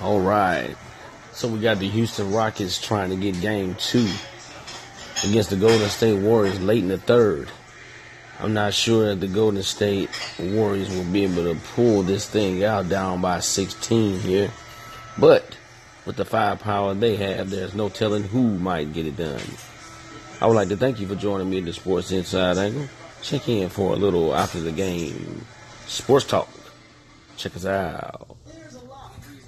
All right. So we got the Houston Rockets trying to get game two against the Golden State Warriors late in the third. I'm not sure that the Golden State Warriors will be able to pull this thing out down by 16 here. But with the firepower they have, there's no telling who might get it done. I would like to thank you for joining me in the Sports Inside Angle. Check in for a little after the game sports talk. Check us out.